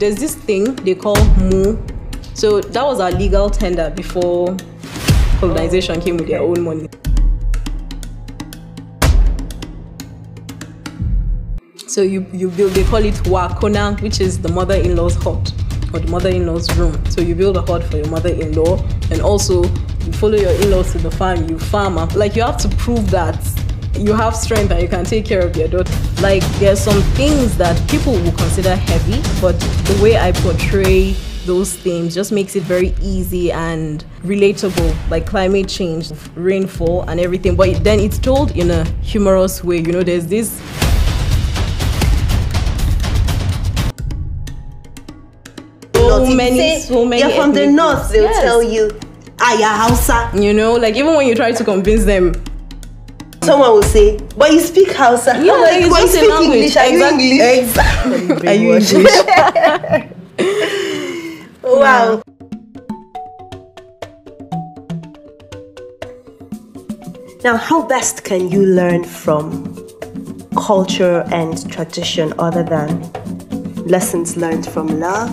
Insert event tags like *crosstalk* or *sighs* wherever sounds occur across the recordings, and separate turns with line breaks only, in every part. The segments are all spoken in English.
there's this thing they call mu. So that was our legal tender before colonization came with their own money. So you you build they call it wakona, which is the mother-in-law's hut or the mother-in-law's room. So you build a hut for your mother-in-law, and also you follow your in-laws to the farm. You farm up. Like you have to prove that you have strength and you can take care of your daughter. Like there's some things that people will consider heavy, but the way I portray those things just makes it very easy and relatable, like climate change, rainfall, and everything. But then it's told in a humorous way. You know, there's this so many,
Say,
so many.
You're from the north, they'll
Yes.
tell you, Aya Hausa.
You know, like even when you try to convince them,
Someone will say, but you speak Hausa. I'm
yeah,
like,
like, it's
but you
just a
speak
language.
English. Are you
Exact-
English?
Are you English? *laughs* *laughs*
Wow. Now, how best can you learn from culture and tradition other than lessons learned from love?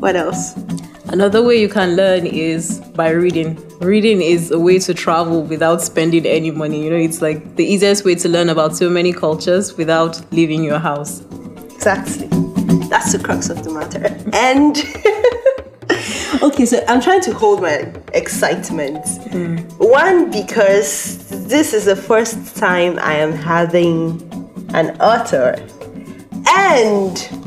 What else?
Another way you can learn is by reading. Reading is a way to travel without spending any money. You know, it's like the easiest way to learn about so many cultures without leaving your house.
Exactly. That's the crux of the matter. *laughs* And *laughs* okay, so I'm trying to hold my excitement. Hmm. One, because this is the first time I am having an author. And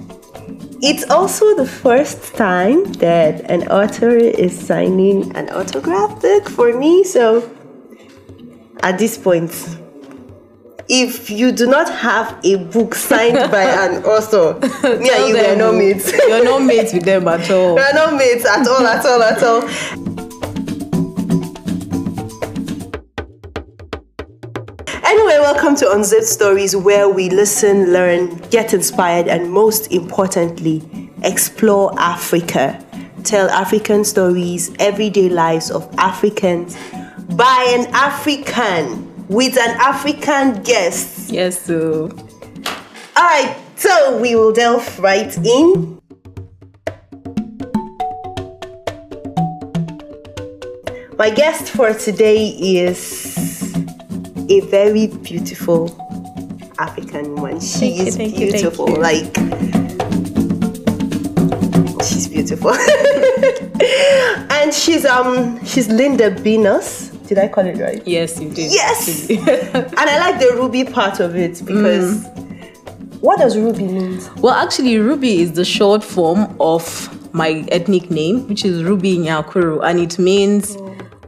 it's also the first time that an author is signing an autograph book for me. So at this point, if you do not have a book signed *laughs* by an author, me and you are not mates.
You're not mates with them at all. *laughs*
We are not mates at all, at all, at all. Welcome to Unzipped Stories, where we listen, learn, get inspired, and most importantly, explore Africa. Tell African stories, everyday lives of Africans by an African with an African guest.
Yes, so
All right, so we will delve right in. My guest for today is a very beautiful African woman. She
you,
is beautiful,
you.
like she's beautiful, *laughs* and she's um she's Lynda Binus. Did I call it right?
yes, you did.
Yes! *laughs* and I like the ruby part of it because what does ruby mean?
Well, actually, Rubi is the short form of my ethnic name, which is Rubi Nyakuru, and it means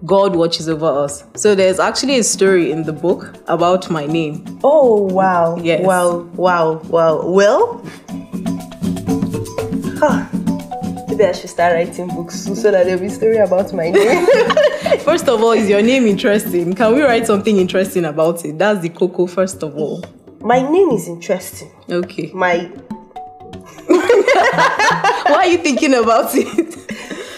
God watches over us. So there's actually a story in the book about my name.
Oh wow!
Yes.
Wow! Wow! Wow! Well, huh. maybe I should start writing books so that there'll be a story about my name. *laughs* *laughs*
First of all, is your name interesting? Can we write something interesting about it? That's the cocoa, first of all.
my name is interesting.
Okay.
My *laughs*
Why are you thinking about it?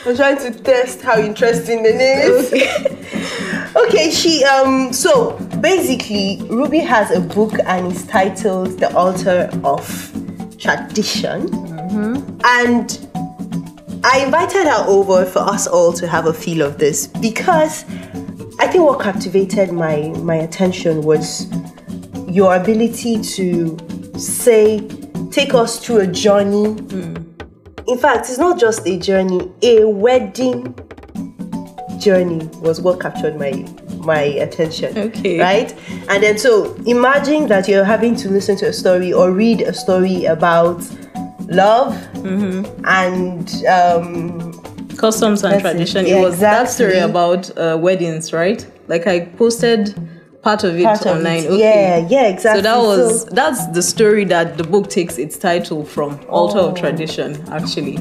I'm trying to test how interesting the name is. *laughs* okay, she um so basically Rubi has a book and it's titled The Altar of Tradition. And I invited her over for us all to have a feel of this because I think what captivated my my attention was your ability to say take us through a journey in fact, it's not just a journey, a wedding journey was what captured my my attention.
Okay.
Right? And then so imagine that you're having to listen to a story or read a story about love and um
Customs and
That's it.
tradition.
Yeah,
it was that story about uh, weddings, right? Like I posted part of it
part of
online.
it.
Okay.
Yeah, yeah, exactly.
So that was that's the story that the book takes its title from, Altar
Oh.
of Tradition, actually.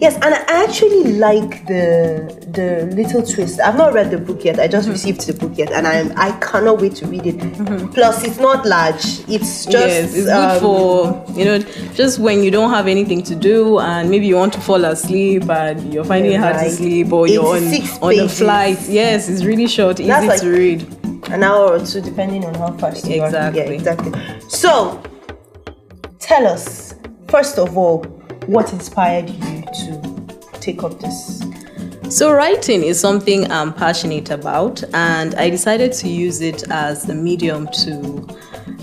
Yes, and I actually like the the little twist. I've not read the book yet. I just
Mm-hmm.
received the book yet, and I'm I cannot wait to read it. Plus, it's not large. It's just
yes, it's
um,
good for you know just when you don't have anything to do and maybe you want to fall asleep and you're finding it hard to sleep or you're on
86
on the
pages.
flight. Yes, it's really short, easy
like-
to read.
An hour or two, depending on how fast you are.
Exactly.
Yeah, exactly. So, tell us first of all, what inspired you to take up this?
So, writing is something I'm passionate about, and I decided to use it as the medium to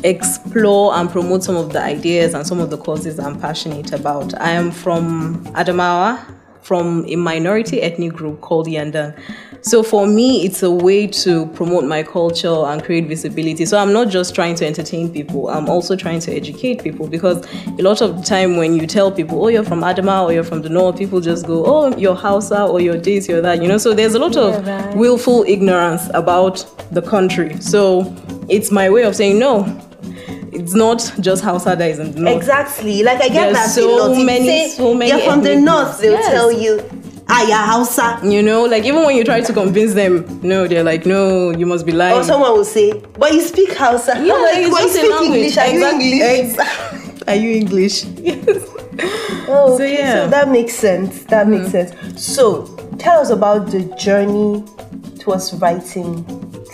explore and promote some of the ideas and some of the causes I'm passionate about. I am from Adamawa, from a minority ethnic group called Yandang. So for me, it's a way to promote my culture and create visibility. So I'm not just trying to entertain people, I'm also trying to educate people because a lot of the time when you tell people, oh, you're from Adama or you're from the north, people just go, oh, you're Hausa or you're this, you're that, you know. So there's a lot of
Yeah, right.
willful ignorance about the country. So it's my way of saying, no, it's not just Hausa that is in the north.
Exactly. Like I get
There's
that
so
a lot.
Many-
say
so many
You're from the north. They'll
Yes.
tell you, "Ah, you're Hausa."
You know, like even when you try to convince them, no, they're like, no, you must be lying.
Or someone will say, "But you speak Hausa." I'm
Yeah,
like,
it's
"But you speak. English. Are
Exact-
you *laughs* English?"
Are you English?
Oh,
So,
okay.
yeah. Mm-hmm.
So that makes sense. That makes sense. So tell us about the journey towards writing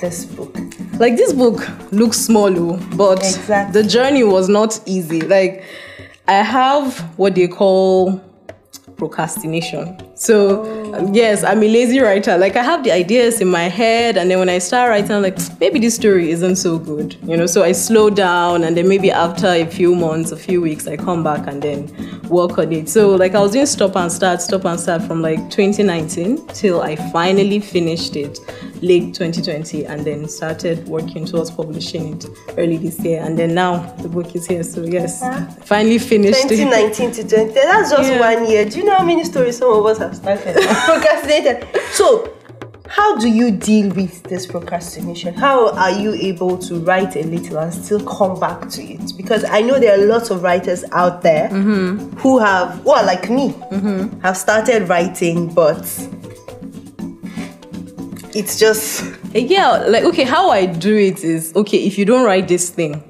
this book.
like this book looks small, oh, but
Exactly.
the journey was not easy. Like I have what they call procrastination. So um, yes, I'm a lazy writer. Like I have the ideas in my head, and then when I start writing, I'm like, maybe this story isn't so good, you know. So I slow down, and then maybe after a few months, a few weeks, I come back and then work on it. So like I was doing stop and start, stop and start from like 2019 till I finally finished it late 2020, and then started working towards publishing it early this year. And then now the book is here. So yes, finally finished it.
2019 to 20. That's just
Yeah.
one year. Do you know how many stories some of us *laughs* Procrastinated. So, how do you deal with this procrastination? How are you able to write a little and still come back to it? Because I know there are lots of writers out there
Mm-hmm.
who have, well, like me, have started writing, but it's just
yeah like okay how i do it is okay if you don't write this thing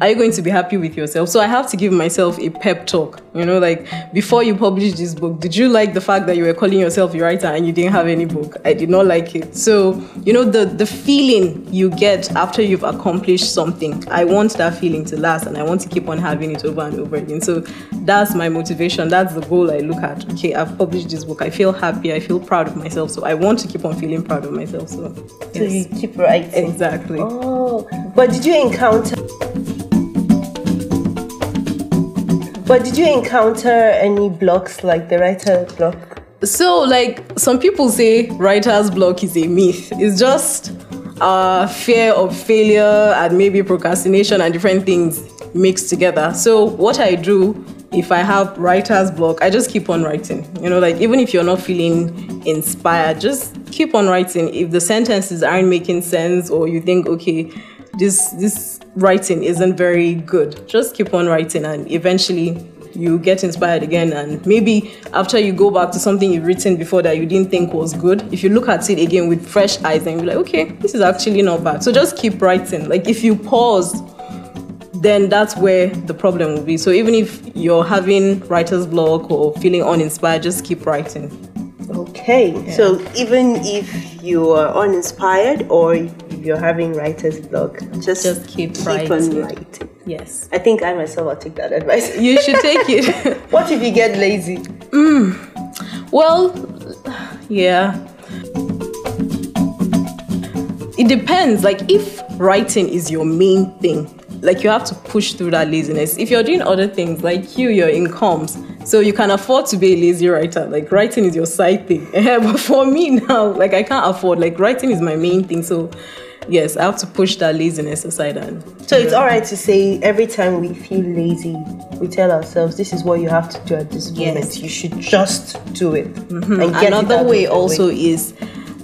are you going to be happy with yourself so i have to give myself a pep talk you know like before you published this book did you like the fact that you were calling yourself a writer and you didn't have any book? I did not like it. So you know the the feeling you get after you've accomplished something i want that feeling to last and i want to keep on having it over and over again. So that's my motivation. That's the goal i look at. Okay i've published this book. I feel happy. I feel proud of myself. So i want to keep on feeling proud of myself. So
so you keep writing.
Exactly.
Oh, but did you encounter? But did you encounter any blocks like the writer block?
So, like, some people say writer's block is a myth. It's just uh, fear of failure and maybe procrastination and different things mixed together. So, what I do if I have writer's block, I just keep on writing. You know, like, even if you're not feeling inspired, just keep on writing. If the sentences aren't making sense or you think, okay, this, this writing isn't very good, just keep on writing and eventually you get inspired again. And maybe after you go back to something you've written before that you didn't think was good if you look at it again with fresh eyes and you're like okay this is actually not bad. So just keep writing. Like if you pause then that's where the problem will be. So even if you're having writer's block or feeling uninspired just keep writing.
Okay, so even if you are uninspired or if you're having writer's block, just
Just keep
on
writing.
writing.
yes
I think I myself will take that advice.
you should take it *laughs*
what if you get lazy? Mm.
Well, yeah. It depends. Like, if writing is your main thing, like you have to push through that laziness. If you're doing other things, like you, your incomes, so you can afford to be a lazy writer. Like, writing is your side thing. *laughs* Eh, but for me now, like, I can't afford, like, writing is my main thing. So, yes, I have to push that laziness aside and
So it's all right to say every time we feel lazy, we tell ourselves this is what you have to do at this
Yes.
moment. You should just do it. Mm-hmm. And get it
Another way also is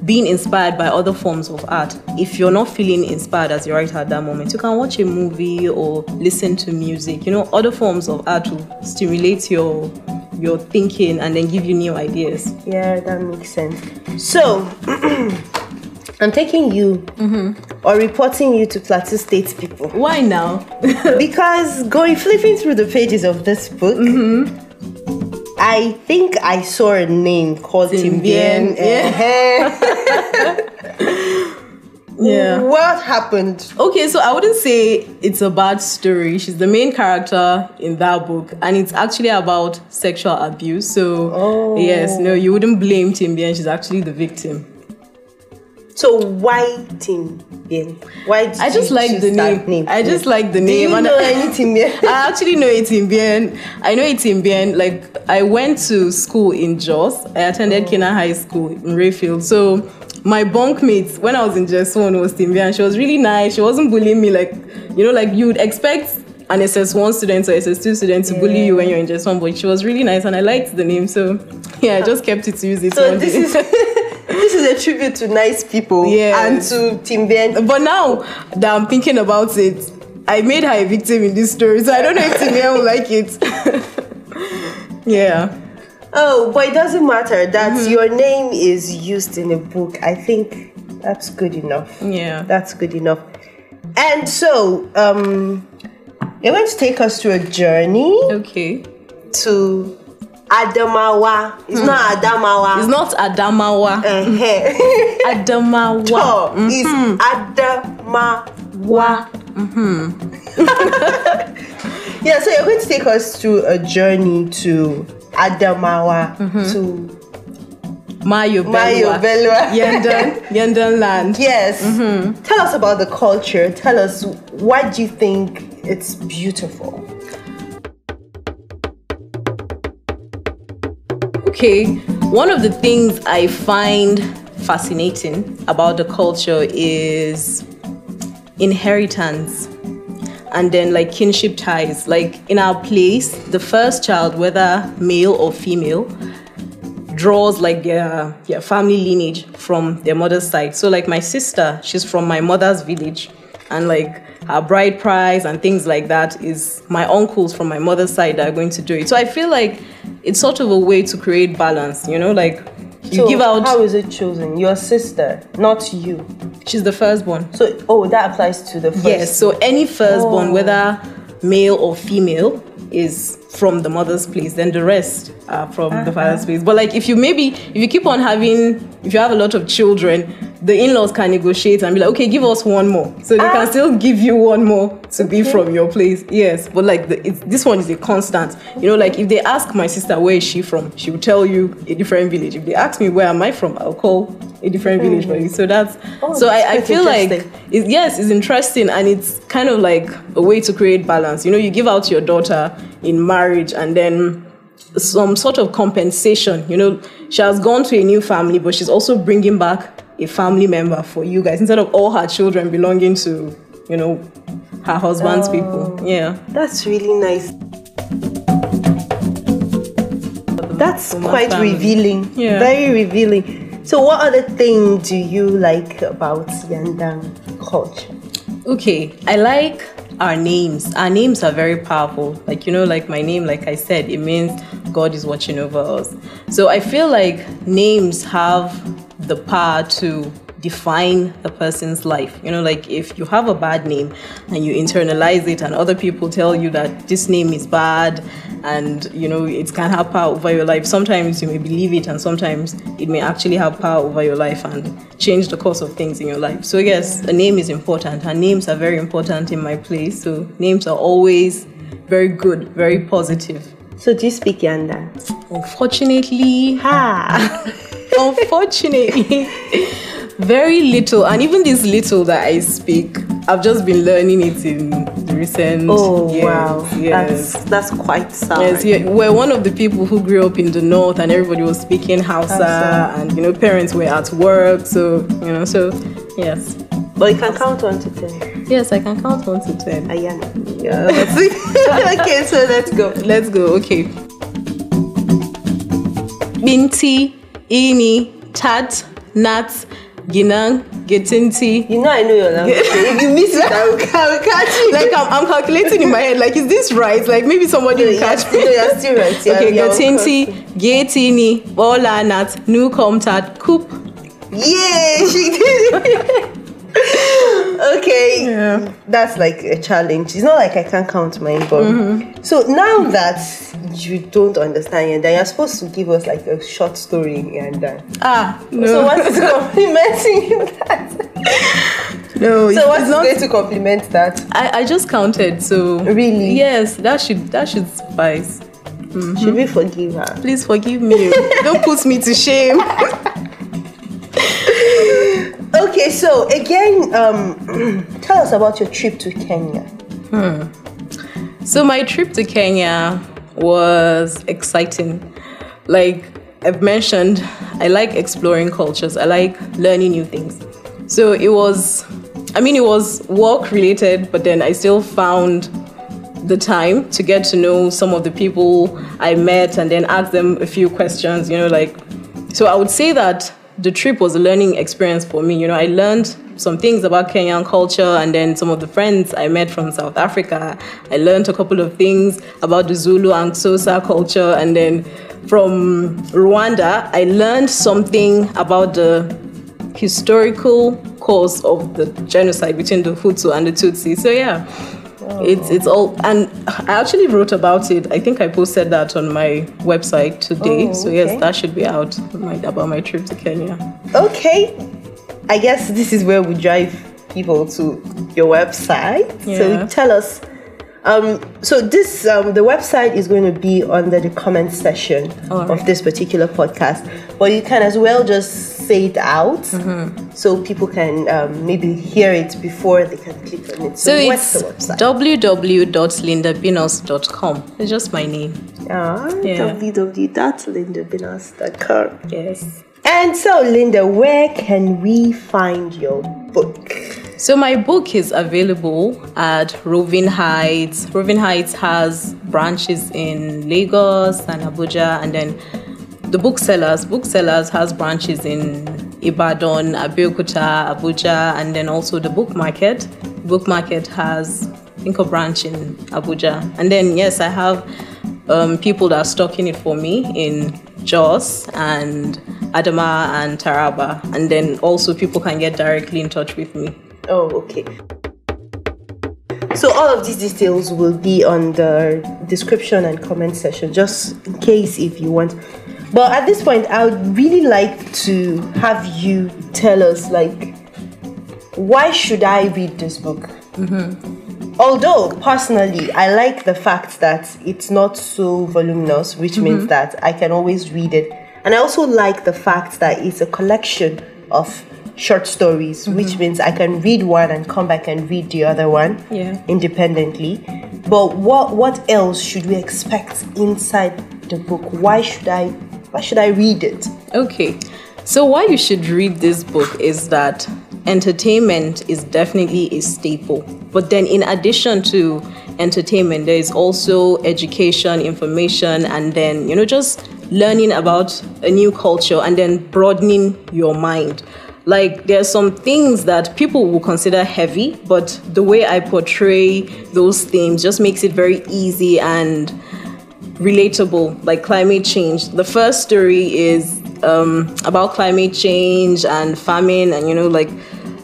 being inspired by other forms of art. If you're not feeling inspired as a writer at that moment, you can watch a movie or listen to music. You know, other forms of art will stimulate your your thinking and then give you new ideas.
Yeah, that makes sense. So, *clears throat* I'm taking you
Mm-hmm.
or reporting you to Plateau State people
Why now? *laughs*
because going flipping through the pages of this book.
Mm-hmm.
I think I saw a name called
Timbien,
Timbien.
yeah. *laughs* Yeah.
What happened?
Okay, so I wouldn't say it's a bad story. She's the main character in that book, and it's actually about sexual abuse. So,
Oh.
yes, no, you wouldn't blame Timbian. She's actually the victim.
So why Tim Bien? Why did
I just
you
like the
that
name. I just
Yeah.
like the name.
Do
name.
you know anything Bien? *laughs*
I actually know Itimbien. I know Itimbien. Like I went to school in Jos. I attended oh. Kena High School in Rayfield. So my bunkmates when I was in JS One was Timbian. She was really nice. She wasn't bullying me like you know like you'd expect an SS1 student or SS2 student to bully you when you're in JS One, but she was really nice and I liked the name. So yeah, I just kept it to use it.
So
one
this
day.
is *laughs* this is a tribute to nice people and to Tim Bien.
But now that I'm thinking about it, I made her a victim in this story, so I don't know if Timbian will like it. *laughs* yeah.
Oh, but it doesn't matter that
Mm-hmm.
your name is used in a book. I think that's good enough.
Yeah.
That's good enough. And so, um, you're going to take us through a journey
Okay.
to Adamawa. It's not Adamawa.
Hmm. It's not Adamawa.
Uh-huh.
Adamawa.
Oh, it's Adamawa.
Mm-hmm. *laughs*
yeah, so you're going to take us through a journey to Adamawa
Mm-hmm.
to
Mayo
Mayo
Belwa. *laughs*
Belwa.
Yenden, Yenden land.
Yes.
Mm-hmm.
Tell us about the culture. Tell us why do you think it's beautiful?
Okay. One of the things I find fascinating about the culture is inheritance and then like kinship ties. Like in our place, the first child, whether male or female, draws like their their family lineage from their mother's side. So like my sister, she's from my mother's village, and like her bride price and things like that is my uncles from my mother's side that are going to do it. So I feel like it's sort of a way to create balance. You know, like you
So
give out.
How is it chosen? Your sister, not you.
she's the firstborn.
So, oh, that applies to the first.
Yes, so any firstborn,
Oh.
whether male or female, is from the mother's place. Then the rest are from the uh-huh. father's place. But like if you maybe if you keep on having if you have a lot of children, the in-laws can negotiate and be like, okay, give us one more. So they
Ah.
can still give you one more to be from your place. Yes, but like the, it's, this one is a constant. You know, like if they ask my sister where is she from, she will tell you a different village. If they ask me where am I from, I'll call a different village for you. So that's
Oh,
so
that's
I, I feel like it, yes, it's interesting and it's kind of like a way to create balance. You know, you give out your daughter in marriage and then some sort of compensation. You know, she has gone to a new family, but she's also bringing back a family member for you guys instead of all her children belonging to, you know, her husband's oh. people. Yeah.
That's really nice. That's quite
family.
revealing.
Yeah.
Very revealing. So, what other thing do you like about Yandang culture?
Okay, I like our names. Our names are very powerful. Like, you know, like my name, like I said, it means God is watching over us. So I feel like names have the power to define a person's life. You know, like if you have a bad name and you internalize it, and other people tell you that this name is bad and you know it can have power over your life, sometimes you may believe it, and sometimes it may actually have power over your life and change the course of things in your life. So, yes, a name is important, and names are very important in my place. So, names are always very good, very positive.
So, do you speak Yandang?
Unfortunately,
Ha! *laughs*
unfortunately very little and even this little that i speak i've just been learning it in recent
Oh,
years.
wow.
yes
That's, that's quite sad.
Yes, yeah, we're one of the people who grew up in the north, and everybody was speaking Hausa, and you know, parents were at work, so you know, so yes,
But you can count one to ten.
yes, I can count one to ten.
Ayana. Yeah. *laughs* okay, so let's go.
Let's go. Okay. Binti, Ini, Tat, Nat, Ginang, Getinti.
You know I know your language. if you miss it, I will, *laughs* I will catch you.
Like I'm, I'm calculating in my head. Like, is this right? Like maybe somebody will catch
no,
me.
you're still right. You're,
Okay, Getinti, Getini, Bola Nat, Nukom Tat, Coop.
Yeah, she did it. *laughs* *laughs* okay,
Yeah.
that's like a challenge. It's not like I can't count my but
Mm-hmm.
so now that you don't understand then you're supposed to give us like a short story and then.
Ah, no.
So what is *laughs* complimenting that?
no,
So what's
not.
going to compliment that?
I, I just counted, so
Really?
yes, that should that should suffice.
Should we forgive her?
Please forgive me. Don't put me to shame. *laughs*
Okay, so again, um, *clears throat* tell us about your trip to Kenya.
So my trip to Kenya was exciting. Like I've mentioned, I like exploring cultures. I like learning new things. So it was I mean it was work related, but then I still found the time to get to know some of the people I met and then ask them a few questions, you know, like so I would say that the trip was a learning experience for me. You know, I learned some things about Kenyan culture and then some of the friends I met from South Africa. I learned a couple of things about the Zulu and Xhosa culture and then from Rwanda, I learned something about the historical cause of the genocide between the Hutu and the Tutsi. So yeah, it's it's all and I actually wrote about it. I think I posted that on my website today.
Oh,
so yes, that should be out my, about my trip to Kenya.
Okay, I guess this is where we drive people to your website.
Yeah.
So tell us. Um, so this um, the website is going to be under the comment section
right.
of this particular podcast, but you can as well just say it out
Mm-hmm.
so people can um, maybe hear it before they can click on it. So,
So
what's
it's
the website?
www.lyndabinus.com. It's just my name.
Ah,
Yeah.
www.lyndabinus.com.
Yes.
And so, Lynda, where can we find your book?
So my book is available at Roving Heights. Roving Heights has branches in Lagos and Abuja, and then the booksellers. Booksellers has branches in Ibadan, Abeokuta, Abuja, and then also the book market. Book market has I think a branch in Abuja, and then yes, I have um, people that are stocking it for me in Jos and Adama and Taraba, and then also people can get directly in touch with me.
Oh, okay. So all of these details will be on the description and comment section, just in case if you want. But at this point, I would really like to have you tell us, like, why should I read this book? Mm-hmm. Although personally, I like the fact that it's not so voluminous, which mm-hmm. means that I can always read it. And I also like the fact that it's a collection of short stories, which mm-hmm. means I can read one and come back and read the other one
Yeah.
independently. But what what else should we expect inside the book? Why should I why should I read it?
Okay. So why you should read this book is that entertainment is definitely a staple. But then in addition to entertainment, there is also education, information, and then, you know, just learning about a new culture and then broadening your mind. Like there are some things that people will consider heavy, but the way I portray those themes just makes it very easy and relatable, like climate change. The first story is um, about climate change and famine, and you know, like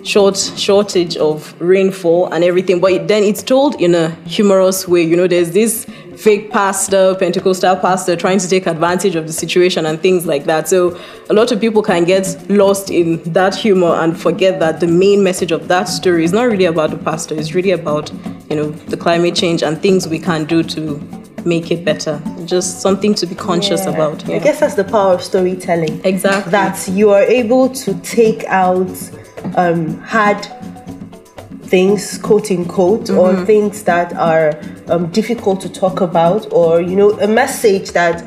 short shortage of rainfall and everything. But then it's told in a humorous way. You know, there's this fake pastor, Pentecostal pastor, trying to take advantage of the situation and things like that. So a lot of people can get lost in that humor and forget that the main message of that story is not really about the pastor. It's really about you know the climate change and things we can do to make it better. Just something to be conscious
Yeah.
about.
I guess that's the power of storytelling.
Exactly.
That you are able to take out um, hard things, quote unquote, or
Mm-hmm.
things that are um, difficult to talk about, or you know, a message that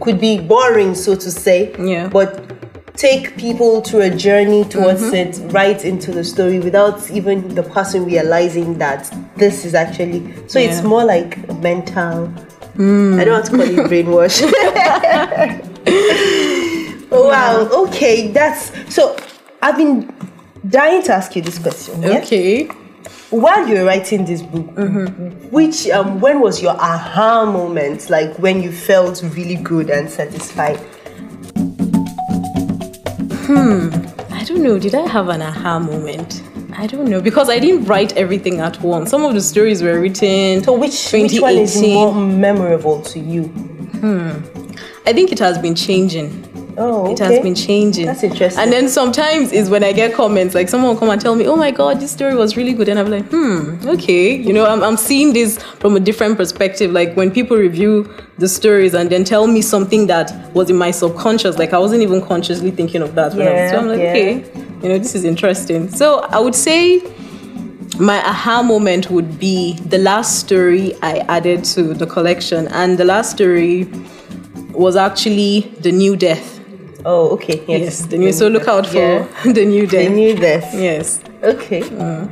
could be boring, so to say.
Yeah.
But take people through a journey towards
Mm-hmm.
it, right into the story, without even the person realizing that this is actually. So it's more like a mental. I don't want to call it *laughs* brainwash. *laughs* *laughs* Wow. Okay, that's so. I've been dying to ask you this question. yeah?
Okay.
While you were writing this book, which um, when was your aha moment? Like when you felt really good and satisfied? Hmm.
I don't know. Did I have an aha moment? I don't know because I didn't write everything at once. Some of the stories were written.
So which which one is more memorable to you? Hmm.
I think it has been changing.
Oh,
It
okay.
has been changing.
That's interesting.
And then sometimes is when I get comments, like someone will come and tell me, "Oh my God, this story was really good," and I'm like, "Hmm, okay." You know, I'm I'm seeing this from a different perspective. Like when people review the stories and then tell me something that was in my subconscious, like I wasn't even consciously thinking of that. when I was-
Yeah,
so I'm like,
yeah.
okay, you know, this is interesting. So I would say my aha moment would be the last story I added to the collection, and the last story was actually the new death.
Oh, okay. Yes.
Yes, the new. So look out for
Yeah. *laughs*
the new death.
The new death.
Yes,
Okay. Mm.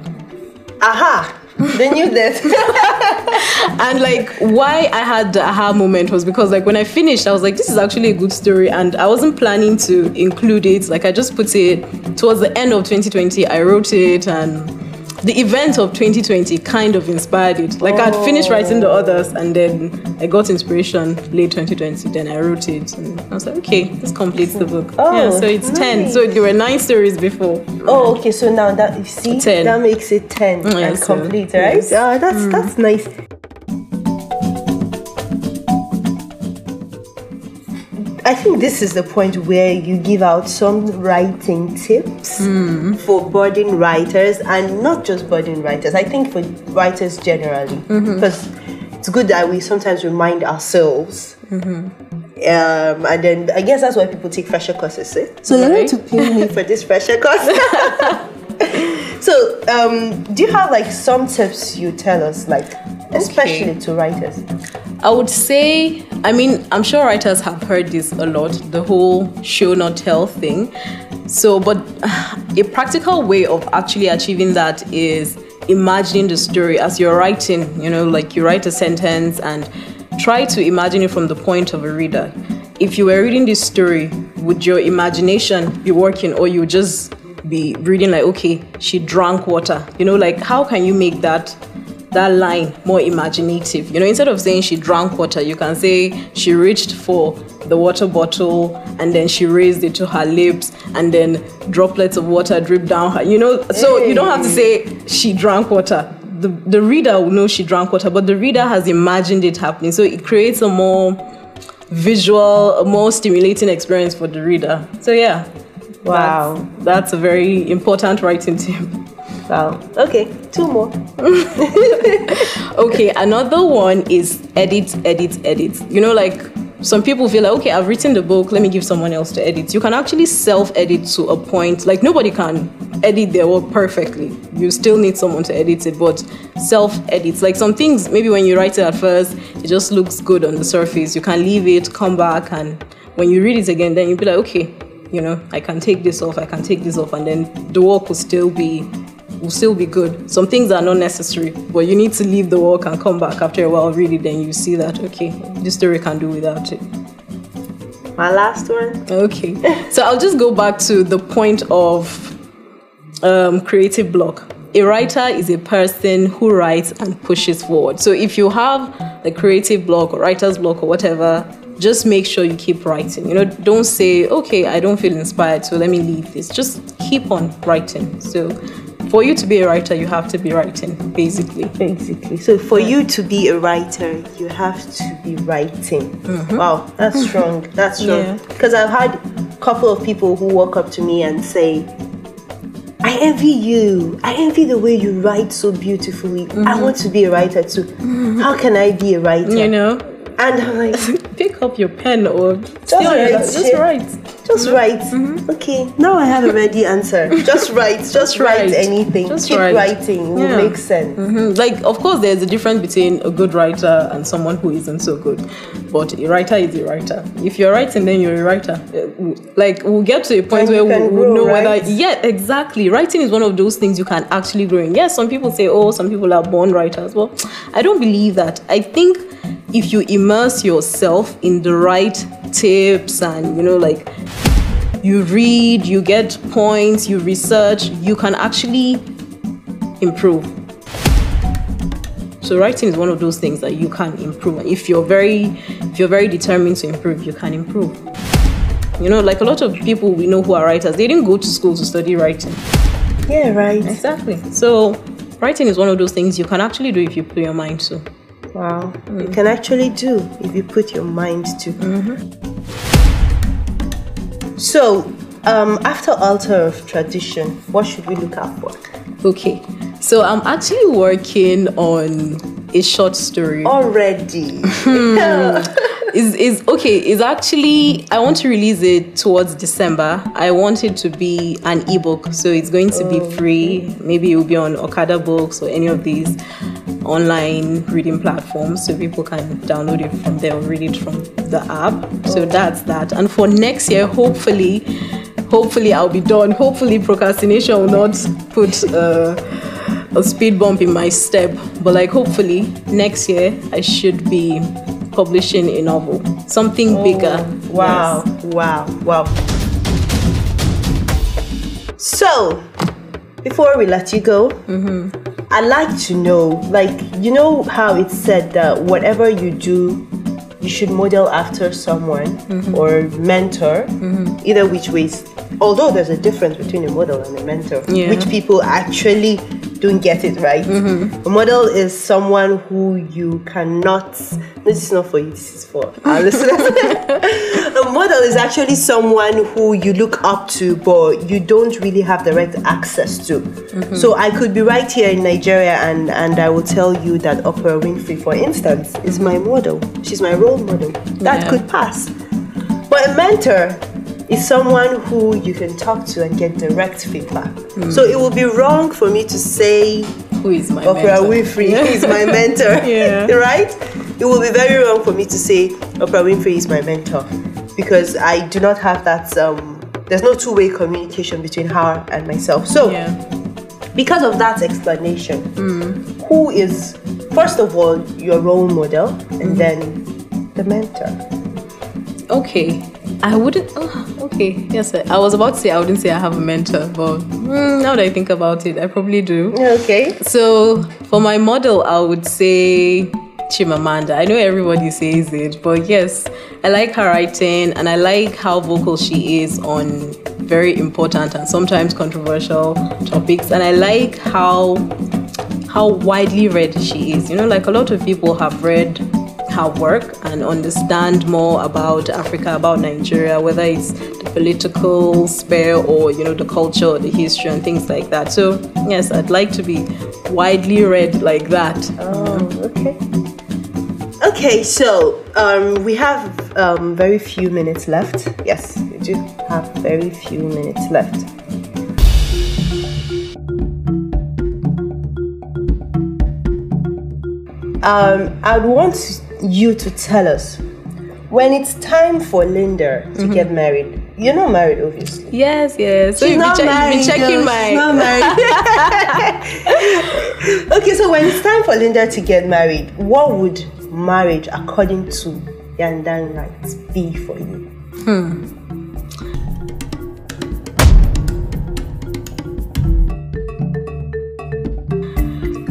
Aha. The new death. *laughs*
and like why I had the aha moment was because like when I finished, I was like, this is actually a good story, and I wasn't planning to include it. Like I just put it towards the end of 2020. I wrote it and. The event of 2020 kind of inspired it. Like I'd finished writing the others, and then I got inspiration late 2020. Then I wrote it, and I was like, okay, this completes the book.
Oh,
yeah, so it's 10. So
nice.
there were nine stories before.
Oh, okay. So now that you see,
10.
that makes it ten
Mm,
and
so-
complete, right?
yes.
Ah, that's that's nice. I think this is the point where you give out some writing tips for budding writers and not just budding writers. I think for writers generally, because it's good that we sometimes remind ourselves. Um, and then I guess that's why people take fresher courses. Eh? So you're going to pay me *laughs* for this fresher course. *laughs* *laughs* so, um, do you have like some tips you tell us, like especially to writers?
I would say, I mean, I'm sure writers have heard this a lot, the whole show not tell thing. So, but *sighs* a practical way of actually achieving that is imagining the story as you're writing, you know, like you write a sentence and try to imagine it from the point of a reader. If you were reading this story, would your imagination be working or you just be reading like, okay, she drank water? You know, like how can you make that that line more imaginative. You know, instead of saying she drank water, you can say she reached for the water bottle and then she raised it to her lips and then droplets of water dripped down her. You know, so you don't have to say she drank water. The, the reader will know she drank water, but the reader has imagined it happening. So it creates a more visual, a more stimulating experience for the reader. So yeah.
Wow.
That's, that's a very important writing tip.
Wow. Okay, two more. *laughs*
Okay, another one is edit, edit, edit. You know, like some people feel like, okay, I've written the book, let me give someone else to edit. You can actually self edit to a point, like nobody can edit their work perfectly. You still need someone to edit it, but self edits. Like some things, maybe when you write it at first, it just looks good on the surface. You can leave it, come back, and when you read it again, then you'll be like, okay, you know, I can take this off, I can take this off, and then the work will still be will still be good. Some things are not necessary, but you need to leave the work and come back after a while, read it, then you see that okay, this story can do without it.
My last one.
Okay, *laughs* so I'll just go back to the point of um, creative block. A writer is a person who writes and pushes forward. So if you have a creative block or writer's block or whatever, just make sure you keep writing. You know, don't say, okay, I don't feel inspired, so let me leave this. Just keep on writing. So for you to be a writer, you have to be writing, basically.
Basically. So for you to be a writer, you have to be writing. Mm-hmm. Wow, that's strong. That's strong.
Yeah.
Because I've had a couple of people who walk up to me and say, I envy you. I envy the way you write so beautifully. I mm-hmm. want to be a writer too. How can I be a writer?
You know,
And I'm like, *laughs*
pick up your pen or
Just write.
just write.
just write. Okay, now I have a ready answer. *laughs* Just write. Just, write.
write.
anything.
Just
Keep
write.
writing. It will
Yeah.
make sense.
Mhm. Like, of course, there's a difference between a good writer and someone who isn't so good. But a writer is a writer. If you're writing, then you're a writer. Uh, Like, we'll get to a point
And you
where we'll, we'll know
right?
whether. Yeah, exactly. Writing is one of those things you can actually grow in. Yes, some people say, oh, some people are born writers. Well, I don't believe that. I think if you immerse yourself in the right tips and, you know, like, you read, you get points, you research, you can actually improve. So writing is one of those things that you can improve. If you're very if you're very determined to improve, you can improve. You know, like a lot of people we know who are writers, they didn't go to school to study writing.
Yeah, right.
Exactly. So writing is one of those things you can actually do if you put your mind to.
Wow. You mm. can actually do if you put your mind to. Mm-hmm. So, um, after altar of tradition, what should we look out for?
Okay. So I'm actually working on a short story.
Already. Hmm. *laughs*
is is okay is actually i want to release it towards december i want it to be an ebook so it's going to be oh, free maybe it will be on okada books or any of these online reading platform so people can download it from there or read it from the app. So that's that. And for next year hopefully hopefully i'll be done. Hopefully procrastination will not put uh, a speed bump in my step. But like hopefully next year i should be publishing a novel something bigger.
Wow, wow, wow. So, before we let you go, I'd like to know like, you know how it's said that whatever you do, you should model after someone mm-hmm. or mentor, mm-hmm. either which ways. Although there's a difference between a model and a mentor,
Yeah.
which people actually don't get it right. Mm-hmm. A model is someone who you cannot. This is not for you. This is for our listeners. *laughs* a model is actually someone who you look up to, but you don't really have direct access to. Mm-hmm. So I could be right here in Nigeria, and and I will tell you that Oprah Winfrey, for instance, is my model. She's my role model. That
Yeah.
could pass. But a mentor is someone who you can talk to and get direct feedback. Hmm. So it would be wrong for me to say
who is my mentor?
Oprah
mentor?
Winfrey is my mentor. *laughs*
Yeah. *laughs*
right? It will be very wrong for me to say Oprah Winfrey is my mentor because I do not have that. Um, there's no two-way communication between her and myself. So
yeah
because of that explanation, hmm. who is first of all your role model and hmm. then the mentor?
Okay. I wouldn't. Oh, okay. Yes, I I was about to say I wouldn't say I have a mentor, but mm, now that I think about it, I probably do.
Okay.
So for my model, I would say Chimamanda. I know everybody says it, but yes, I like her writing and I like how vocal she is on very important and sometimes controversial topics. And I like how how widely read she is. You know, like a lot of people have read her work and understand more about Africa, about Nigeria, whether it's the political sphere or you know the culture, or the history, and things like that. So yes, I'd like to be widely read like that.
Oh, okay. Okay, so um, we have um, very few minutes left. Yes, we do have very few minutes left. Um, I'd want you to tell us when it's time for Lynda to mm-hmm. get married. You're not married, obviously.
Yes, yes. So been, che-
married,
been checking my.
She's not married. *laughs* *laughs* okay, so when it's time for Lynda to get married, what would marriage, according to Yandang rites, be for you? Hmm.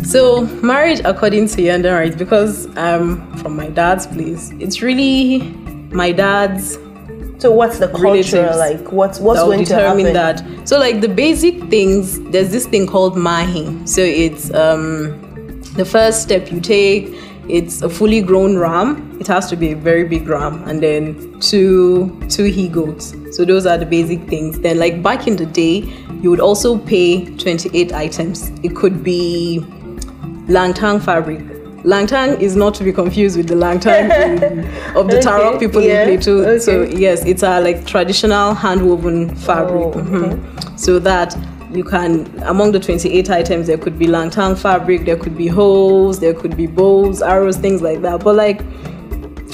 So marriage, according to Yanda, right? Because I'm from my dad's place. It's really my dad's
So what's the culture like? What's what's going to
determine
happen?
that. So like the basic things, there's this thing called mahi. So it's um the first step you take. It's a fully grown ram. It has to be a very big ram, and then two two he goats. So those are the basic things. Then like back in the day, you would also pay 28 items. It could be langtang fabric. Langtang is not to be confused with the langtang *laughs* of the
Okay,
Tarok people
yeah,
in Plateau. So yes, it's a like traditional hand-woven fabric.
Oh,
Mhm. So that you can among the 28 items there could be langtang fabric, there could be holes there could be bows, arrows, things like that. But like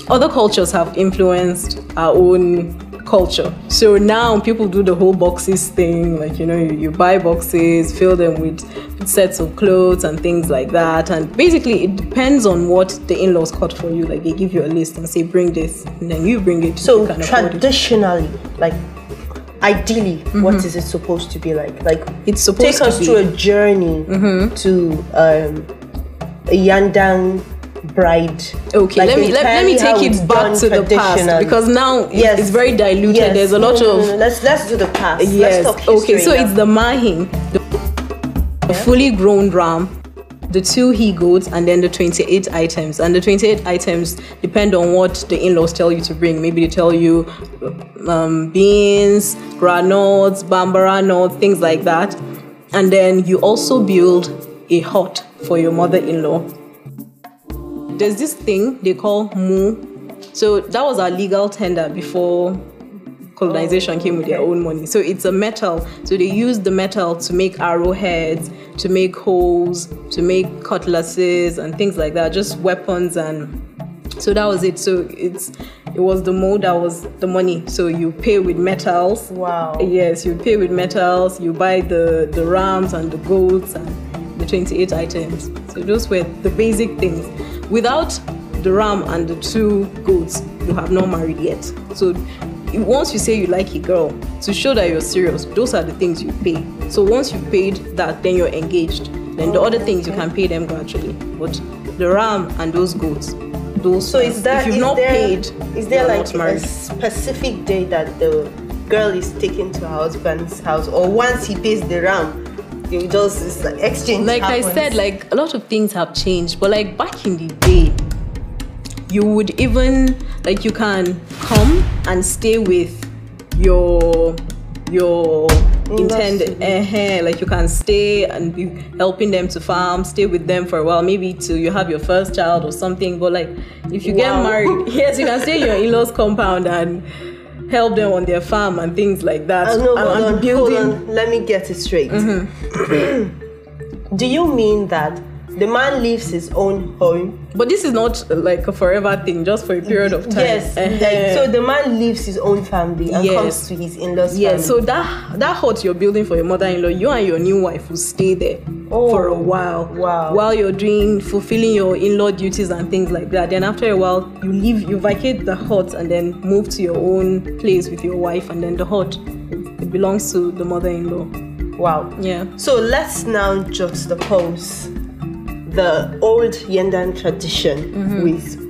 other cultures have influenced our own culture. So now people do the whole boxes thing, like you know, you, you buy boxes, fill them with sets of clothes and things like that. And basically, it depends on what the in-laws cut for you. Like they give you a list and say, bring this, and then you bring it.
So
you can it.
traditionally, like ideally, what is it supposed to be like? Like
It's supposed
take us
to
through
be.
a journey to um, a Yandang bride.
Okay,
Like
let me let, let me take it back to the past because now
Yes.
it's very diluted.
Yes.
There's a lot
No,
of
no, no. Let's let's do the past.
yes.
Let's talk
okay, so
now.
it's the mahin. The, a fully grown ram, the two he goats, and then the 28 items. And the 28 items depend on what the in laws tell you to bring. Maybe they tell you um, beans, granules, bambara nuts, things like that. And then you also build a hut for your mother in law. There's this thing they call mu. So that was our legal tender before colonization came with their own money. So it's a metal. So they use the metal to make arrowheads, to make hoes, to make cutlasses and things like that, just weapons and so that was it. So it's it was the mode that was the money. So you pay with metals.
Wow.
Yes, you pay with metals, you buy the the rams and the goats and the 28 items. So those were the basic things. Without the ram and the two goats, you have not married yet. So once you say you like a girl, to show that you're serious, those are the things you pay. So once you've paid that, then you're engaged. Then the other things you can pay them gradually. But the ram and those goats, those
So is that
if you've
is
not
there,
paid,
is there like a specific day that the girl is taken to her husband's house, or once he pays the ram, they just it's like exchange.
like
happens.
I said, like a lot of things have changed, but like back in the day, you would even like you can come and stay with your your intended uh like you can stay and be helping them to farm stay with them for a while maybe till you have your first child or something but like if you
Wow.
get married *laughs* yes you can stay in your in-laws compound and help them on their farm and things like that
Oh, no,
and, and
on,
building
hold on. Let me get it straight. Mm-hmm. *clears throat* Do you mean that the man leaves his own home?
But this is not uh, like a forever thing, just for a period of time.
Yes.
Uh-huh.
Like, so the man leaves his own family and
Yes.
comes to his in-laws.
yeah,
family.
so that that hut you're building for your mother-in-law, you and your new wife will stay there
Oh,
for a while.
wow.
While you're doing fulfilling your in-law duties and things like that. Then after a while, you leave, you vacate the hut and then move to your own place with your wife, and then the hut it belongs to the mother-in-law.
wow.
Yeah.
So let's now juxtapose the old Yandang tradition
Mm-hmm.
with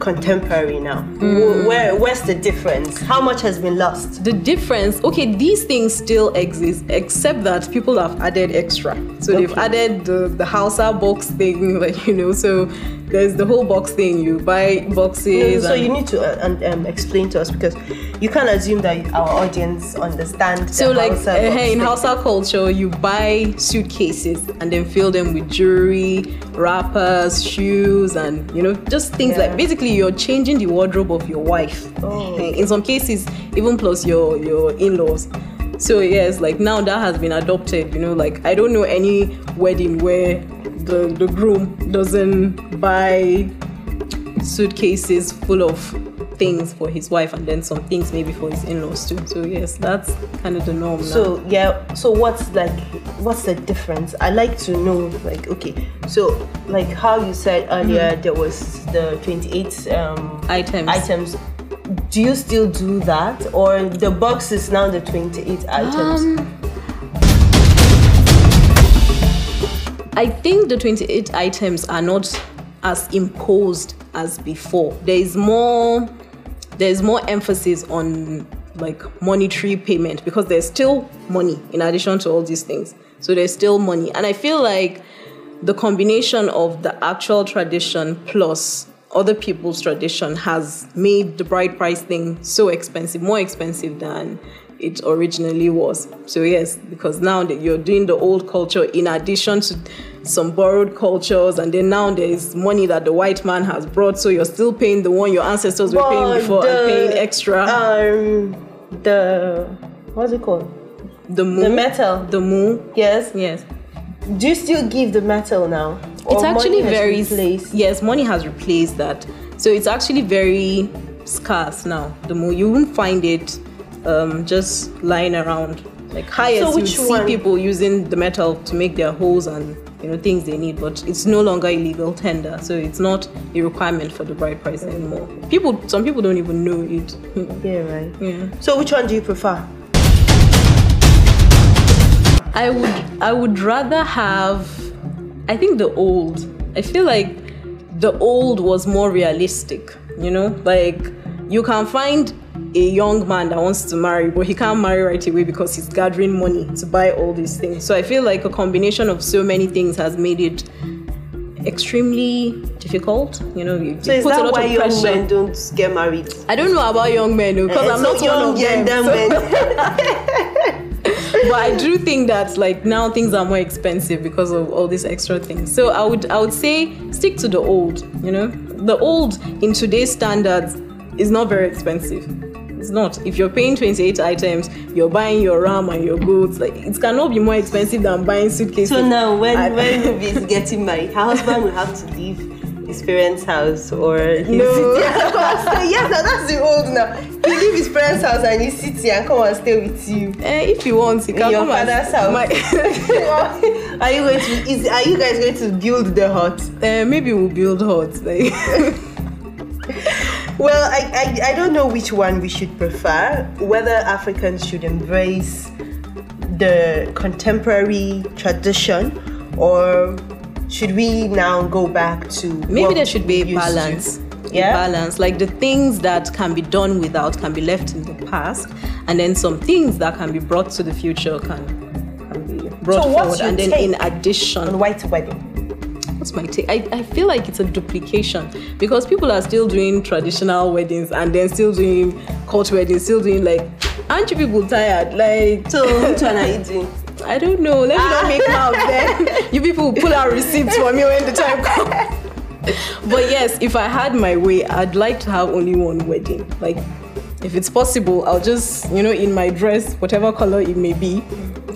contemporary now.
Mm.
Where where's the difference? How much has been lost?
The difference, okay, these things still exist, except that people have added extra. So they've added the the Hausa box thing, *laughs* like you know. So there's the whole box thing. You buy boxes.
so
and-
you need to uh, um, um, explain to us because you can't assume that our audience understand.
so like
Hausa
uh, in. Hausa culture, you buy suitcases and then fill them with jewelry, wrappers, shoes, and you know just things
Yeah.
like basically you're changing the wardrobe of your wife.
Oh.
Eh, In some cases, even plus your your in-laws. So yes, like now that has been adopted. You know, like I don't know any wedding where the the groom doesn't buy suitcases full of things for his wife and then some things maybe for his in-laws too. So yes, that's kind of the norm now.
So yeah, so what's like what's the difference? I like to know like okay, so like how you said earlier there was the 28 um
Items.
items. Do you still do that or the box is now the 28 items?
Um, I think the 28 items are not as imposed as before. There is more there's more emphasis on like monetary payment because there's still money in addition to all these things. So there's still money. And I feel like the combination of the actual tradition plus other people's tradition has made the bride price thing so expensive, more expensive than it originally was. So yes, because now that you're doing the old culture in addition to some borrowed cultures, and then now there is money that the white man has brought, so you're still paying the one your ancestors were paying before and
the,
paying extra.
Um the what's it called?
the moon,
The metal.
the moon.
Yes.
Yes,
Do you still give the metal now?
it's
Or
actually
money has
very
replaced?
yes. Money has replaced that, so it's actually very scarce now. The moon you won't find it um, just lying around. Like highest,
So
you
which
see
one?
people using the metal to make their holes and you know things they need, but it's no longer illegal tender, so it's not a requirement for the bride price anymore. People, some people don't even know it. *laughs*
Yeah, right.
yeah.
So which one do you prefer?
I would I would rather have I think the old. I feel like the old was more realistic, you know? Like you can find a young man that wants to marry, but he can't marry right away because he's gathering money to buy all these things. So I feel like a combination of so many things has made it extremely difficult. You know, you,
So
you
is that why young
pressure.
men don't get married?
I don't know about young men because
Eh,
I'm
so
not
young
one of them.
gender
so-
men. *laughs* *laughs*
but I do think that like now things are more expensive because of all these extra things. So I would I would say stick to the old. You know, the old in today's standards is not very expensive. It's not. If you're paying 28 items, you're buying your ram and your goods. Like it cannot be more expensive than buying suitcases.
So now, when
I-
when *laughs* Rubi is getting married, her husband will have to leave his parents' house or his
No.
city. *laughs* yes, now that's the old now. He leave his parents' house and his city and come and stay with you.
Eh, if he wants, he can
your
come and-
father's house.
My- *laughs*
are you going to? Is, are you guys going to build the hut?
Eh, maybe we'll build huts. Like *laughs*
Well, I, I I don't know which one we should prefer. Whether Africans should embrace the contemporary tradition or should we now go back to
Maybe
what
there should be a balance.
Yeah?
A balance. Like the things that can be done without can be left in the past, and then some things that can be brought to the future can, can be brought
So
forward. And then in
on
addition,
white wedding.
what's my take? I, I feel like it's a duplication because people are still doing traditional weddings and then still doing cult weddings, still doing like aren't you people tired? Like
So which one are you doing?
I don't know. Let me not make mouth then. *laughs* You people will pull out receipts for me when the time comes. But yes, if I had my way, I'd like to have only one wedding. Like, if it's possible, I'll just, you know, in my dress, whatever color it may be,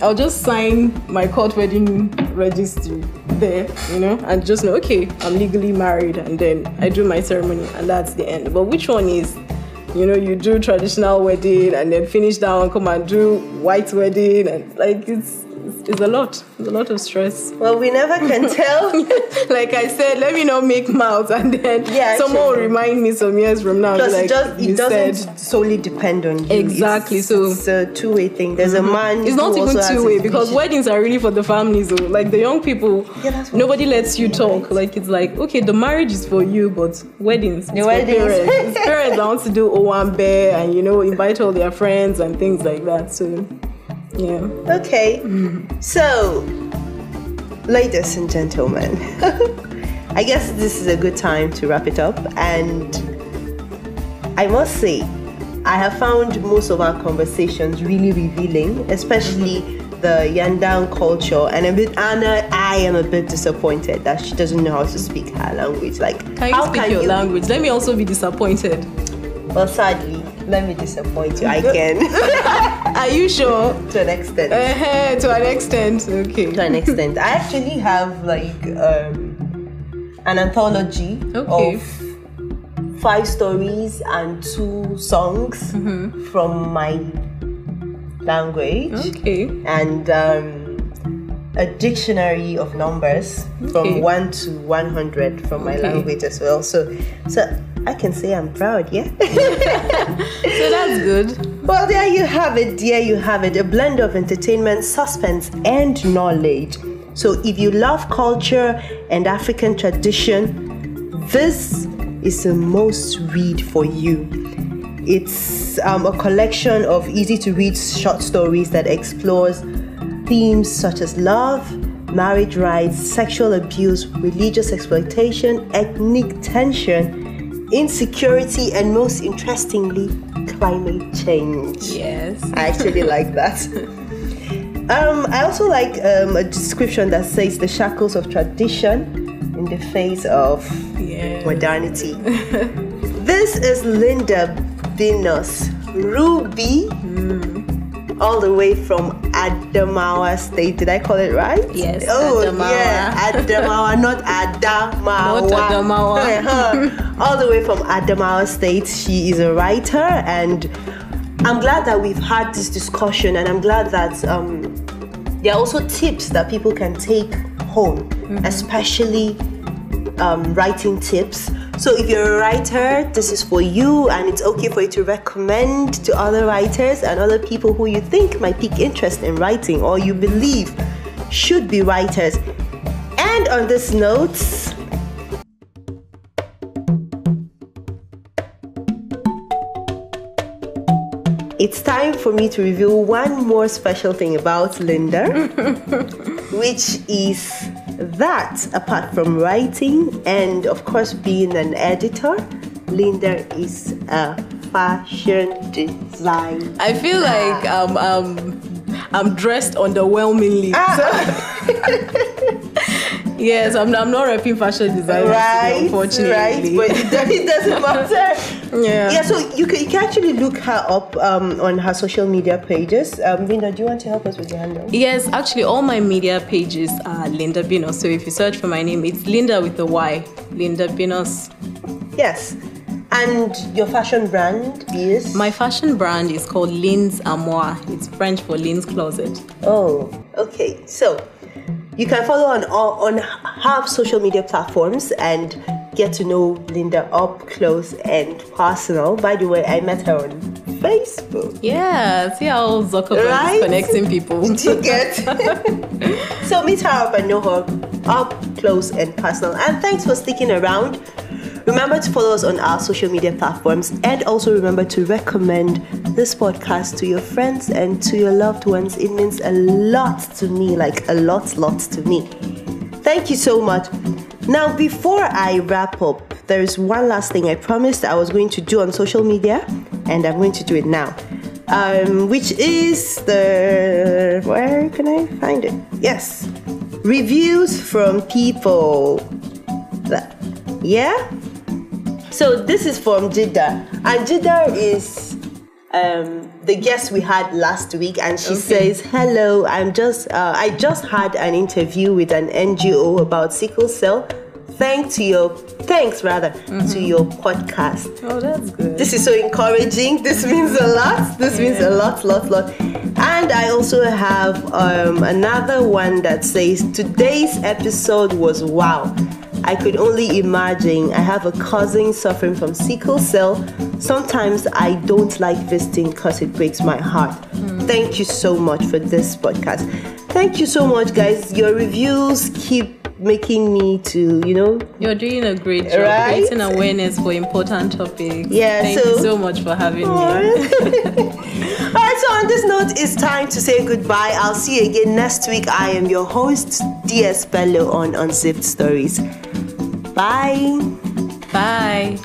I'll just sign my court wedding registry there, you know, and just know, okay, I'm legally married, and then I do my ceremony, and that's the end. But which one is, you know, you do traditional wedding and then finish down come and do white wedding, and like it's it's, a lot, it's a lot of stress.
Well, we never can *laughs* tell. *laughs*
like I said, let me not make mouths, and then
Yeah,
someone will remind me some years from now.
Plus,
like,
it, just, it doesn't
said.
solely depend on you.
Exactly,
It's,
so- Mm-hmm.
it's a two-way thing. There's a man.
It's not even two way because weddings are really for the families. Though. Like the young people,
Yeah,
nobody lets you talk. Like it's like okay, the marriage is for you, but weddings, the
weddings.
parents. *laughs* parents want to do Owan Bear and you know invite all their friends and things like that. So yeah,
Okay. Mm-hmm. So, ladies and gentlemen, *laughs* I guess this is a good time to wrap it up. And I must say, I have found most of our conversations really revealing, especially mm-hmm. the Yandang culture. And a bit, Anna, uh, I am a bit disappointed that she doesn't know how to speak her language. Like,
can you
how
speak
can
your
you?
language? Let me also be disappointed.
Well, sadly, let me disappoint you. I can, *laughs*
Are you sure?
to an extent.
uh to an extent, okay.
to an extent. I actually have like um, an anthology
Okay.
of five stories and two songs
Mm-hmm.
from my language
Okay.
and um, a dictionary of numbers
Okay.
from 1 to 100 from my
Okay.
language as well. So, so I can say I'm proud, yeah? *laughs*
So that's good.
Well, there you have it, there you have it. A blend of entertainment, suspense, and knowledge. So, if you love culture and African tradition, this is a most read for you. It's um, a collection of easy to read short stories that explores themes such as love, marriage rites, sexual abuse, religious exploitation, ethnic tension, insecurity, and most interestingly, climate change.
Yes.
I actually *laughs* like that. Um, I also like um, a description that says the shackles of tradition in the face of
Yeah.
modernity. *laughs* this is Lynda Binus Rubi, all the way from Adamawa State. Did I call it right?
Yes,
Oh,
Adamawa.
yeah, Adamawa, *laughs* not Adamawa.
Not Adamawa. *laughs*
Uh-huh. *laughs* all the way from Adamawa State. She is a writer, and I'm glad that we've had this discussion, and I'm glad that um, there are also tips that people can take home, especially um, writing tips. So if you're a writer, this is for you, and it's okay for you to recommend to other writers and other people who you think might pique interest in writing or you believe should be writers. And on this note, it's time for me to reveal one more special thing about Lynda, *laughs* which is that apart from writing and, of course, being an editor, Lynda is a fashion designer.
I feel like um, um, I'm dressed underwhelmingly.
Ah. *laughs*
yes, I'm, I'm not repping fashion design,
right,
unfortunately.
Right, but it, it doesn't *laughs* matter.
Yeah.
Yeah, so you can, you can actually look her up um, on her social media pages. Um, Lynda, do you want to help us with your handle?
Yes, actually, all my media pages are Lynda Binus. So if you search for my name, it's Lynda with the Y, Lynda Binus.
Yes. And your fashion brand is?
My fashion brand is called Lynn's Armoire. It's French for Lynn's Closet.
Oh, okay. So you can follow on all on half social media platforms and get to know Lynda up close and personal. By the way, I met her on Facebook.
Yeah, see how Zuckerberg
Right?
is connecting people. *laughs*
Do you get? so meet her up and know her up close and personal. And thanks for sticking around. Remember to follow us on our social media platforms and also remember to recommend this podcast to your friends and to your loved ones. It means a lot to me, like a lot, lot to me. Thank you so much. Now, before I wrap up, there's one last thing I promised I was going to do on social media, and I'm going to do it now. Um, which is the where can I find it? Yes, reviews from people. Yeah. So this is from Jida, and Jida is um, the guest we had last week, and she
Okay.
says, "Hello, I'm just uh, I just had an interview with an NGO about sickle cell. Thanks to your thanks rather to your podcast.
Oh, that's good.
This is so encouraging. This means a lot. This means a lot, lot, lot. And I also have um, another one that says today's episode was wow. I could only imagine. I have a cousin suffering from sickle cell. Sometimes I don't like visiting because it breaks my heart. Thank you so much for this podcast. Thank you so much, guys. Your reviews keep making me to, you know,
You're doing a great job
Right?
creating awareness for important topics.
Yeah,
Thank
so-
you so much for having me. *laughs* *laughs*
Alright, so on this note, it's time to say goodbye. I'll see you again next week. I am your host, DS Bello on Unzipped Stories. Bye.
Bye.